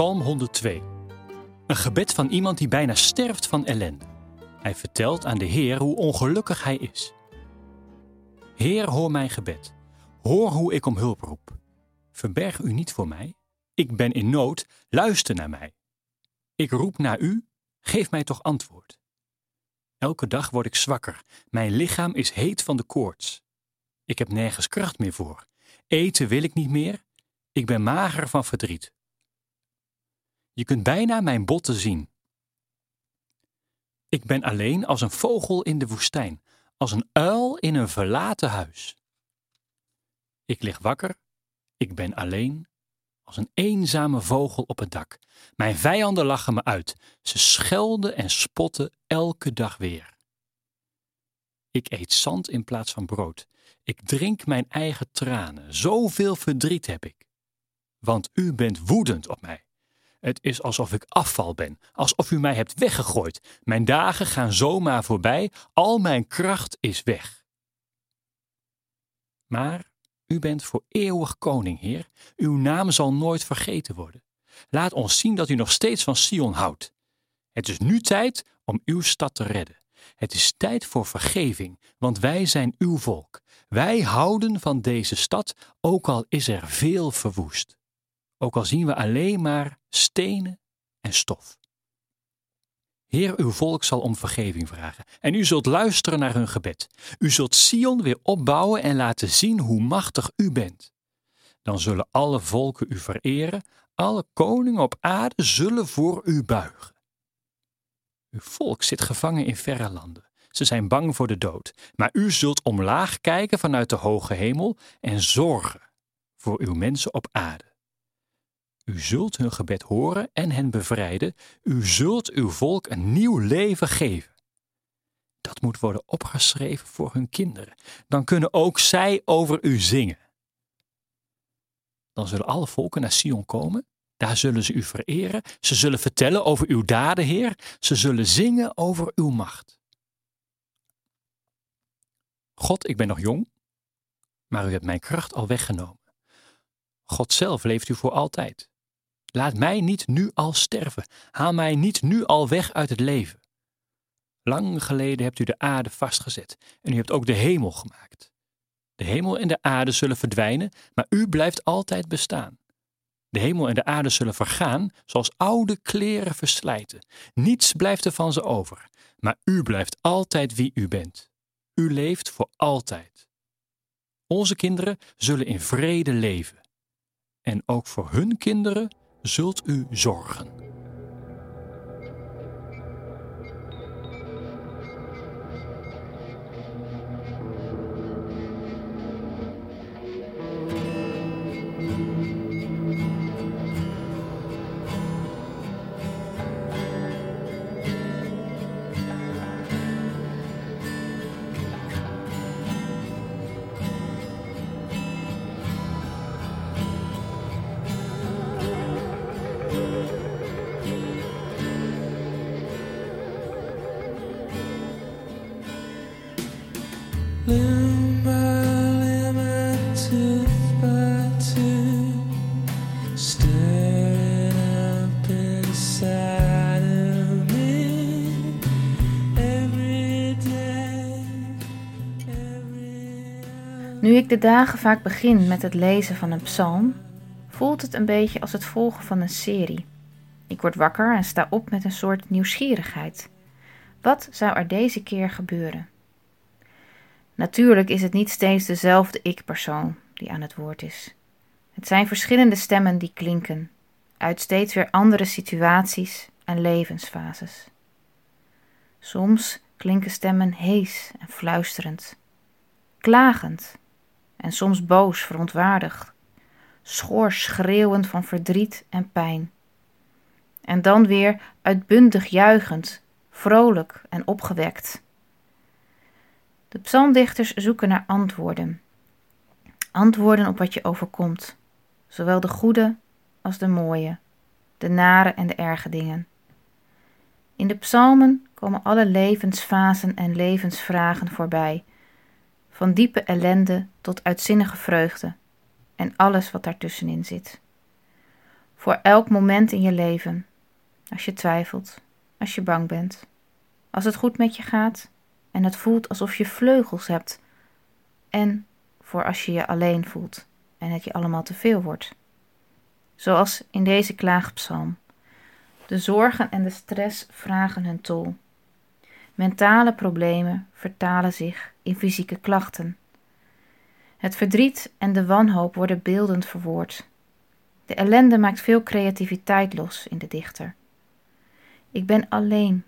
Psalm 102. Een gebed van iemand die bijna sterft van ellende. Hij vertelt aan de Heer hoe ongelukkig hij is. Heer, hoor mijn gebed. Hoor hoe ik om hulp roep. Verberg u niet voor mij. Ik ben in nood, luister naar mij. Ik roep naar u, geef mij toch antwoord. Elke dag word ik zwakker, mijn lichaam is heet van de koorts. Ik heb nergens kracht meer voor. Eten wil ik niet meer, ik ben mager van verdriet. Je kunt bijna mijn botten zien. Ik ben alleen als een vogel in de woestijn, als een uil in een verlaten huis. Ik lig wakker, ik ben alleen, als een eenzame vogel op het dak. Mijn vijanden lachen me uit, ze schelden en spotten elke dag weer. Ik eet zand in plaats van brood. Ik drink mijn eigen tranen, zoveel verdriet heb ik. Want u bent woedend op mij. Het is alsof ik afval ben, alsof u mij hebt weggegooid. Mijn dagen gaan zomaar voorbij, al mijn kracht is weg. Maar u bent voor eeuwig koning, Heer. Uw naam zal nooit vergeten worden. Laat ons zien dat u nog steeds van Sion houdt. Het is nu tijd om uw stad te redden. Het is tijd voor vergeving, want wij zijn uw volk. Wij houden van deze stad, ook al is er veel verwoest ook al zien we alleen maar stenen en stof. Heer, uw volk zal om vergeving vragen en u zult luisteren naar hun gebed. U zult Sion weer opbouwen en laten zien hoe machtig u bent. Dan zullen alle volken u vereren, alle koningen op aarde zullen voor u buigen. Uw volk zit gevangen in verre landen. Ze zijn bang voor de dood, maar u zult omlaag kijken vanuit de hoge hemel en zorgen voor uw mensen op aarde. U zult hun gebed horen en hen bevrijden. U zult uw volk een nieuw leven geven. Dat moet worden opgeschreven voor hun kinderen. Dan kunnen ook zij over u zingen. Dan zullen alle volken naar Sion komen. Daar zullen ze u vereren. Ze zullen vertellen over uw daden, Heer. Ze zullen zingen over uw macht. God, ik ben nog jong, maar u hebt mijn kracht al weggenomen. God zelf leeft u voor altijd. Laat mij niet nu al sterven. Haal mij niet nu al weg uit het leven. Lang geleden hebt u de aarde vastgezet en u hebt ook de hemel gemaakt. De hemel en de aarde zullen verdwijnen, maar u blijft altijd bestaan. De hemel en de aarde zullen vergaan, zoals oude kleren verslijten. Niets blijft er van ze over, maar u blijft altijd wie u bent. U leeft voor altijd. Onze kinderen zullen in vrede leven. En ook voor hun kinderen zult u zorgen. Nu ik de dagen vaak begin met het lezen van een psalm, voelt het een beetje als het volgen van een serie. Ik word wakker en sta op met een soort nieuwsgierigheid. Wat zou er deze keer gebeuren? Natuurlijk is het niet steeds dezelfde ik-persoon die aan het woord is. Het zijn verschillende stemmen die klinken, uit steeds weer andere situaties en levensfases. Soms klinken stemmen hees en fluisterend, klagend en soms boos, verontwaardigd, schor schreeuwend van verdriet en pijn. En dan weer uitbundig juichend, vrolijk en opgewekt. De psalmdichters zoeken naar antwoorden. Antwoorden op wat je overkomt, zowel de goede als de mooie, de nare en de erge dingen. In de psalmen komen alle levensfasen en levensvragen voorbij, van diepe ellende tot uitzinnige vreugde en alles wat daartussenin zit. Voor elk moment in je leven. Als je twijfelt, als je bang bent, als het goed met je gaat en het voelt alsof je vleugels hebt. En voor als je je alleen voelt en het je allemaal te veel wordt. Zoals in deze klaagpsalm. De zorgen en de stress vragen hun tol. Mentale problemen vertalen zich in fysieke klachten. Het verdriet en de wanhoop worden beeldend verwoord. De ellende maakt veel creativiteit los in de dichter. Ik ben alleen,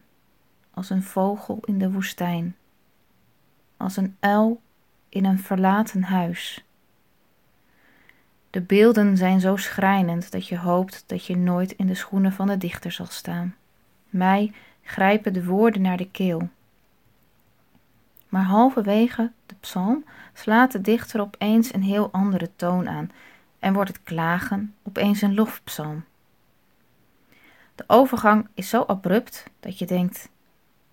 als een vogel in de woestijn, als een uil in een verlaten huis. De beelden zijn zo schrijnend dat je hoopt dat je nooit in de schoenen van de dichter zal staan. Mij grijpen de woorden naar de keel. Maar halverwege de psalm slaat de dichter opeens een heel andere toon aan en wordt het klagen opeens een lofpsalm. De overgang is zo abrupt dat je denkt: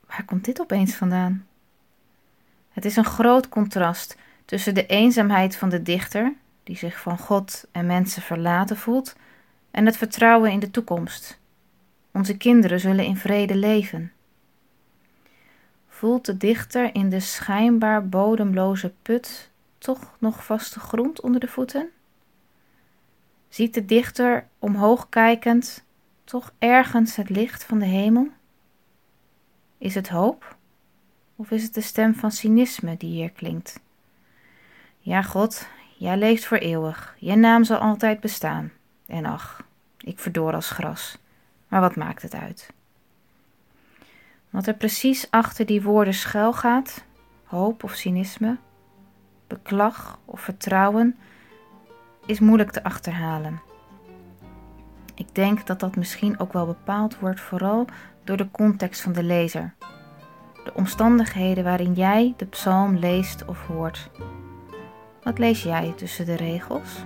waar komt dit opeens vandaan? Het is een groot contrast tussen de eenzaamheid van de dichter, die zich van God en mensen verlaten voelt, en het vertrouwen in de toekomst. Onze kinderen zullen in vrede leven. Voelt de dichter in de schijnbaar bodemloze put toch nog vaste grond onder de voeten? Ziet de dichter omhoog kijkend toch ergens het licht van de hemel? Is het hoop? Of is het de stem van cynisme die hier klinkt? Ja, God, jij leeft voor eeuwig. Je naam zal altijd bestaan. En ach, ik verdoor als gras. Maar wat maakt het uit? Wat er precies achter die woorden schuil gaat, hoop of cynisme, beklag of vertrouwen, is moeilijk te achterhalen. Ik denk dat dat misschien ook wel bepaald wordt vooral door de context van de lezer. De omstandigheden waarin jij de psalm leest of hoort. Wat lees jij tussen de regels?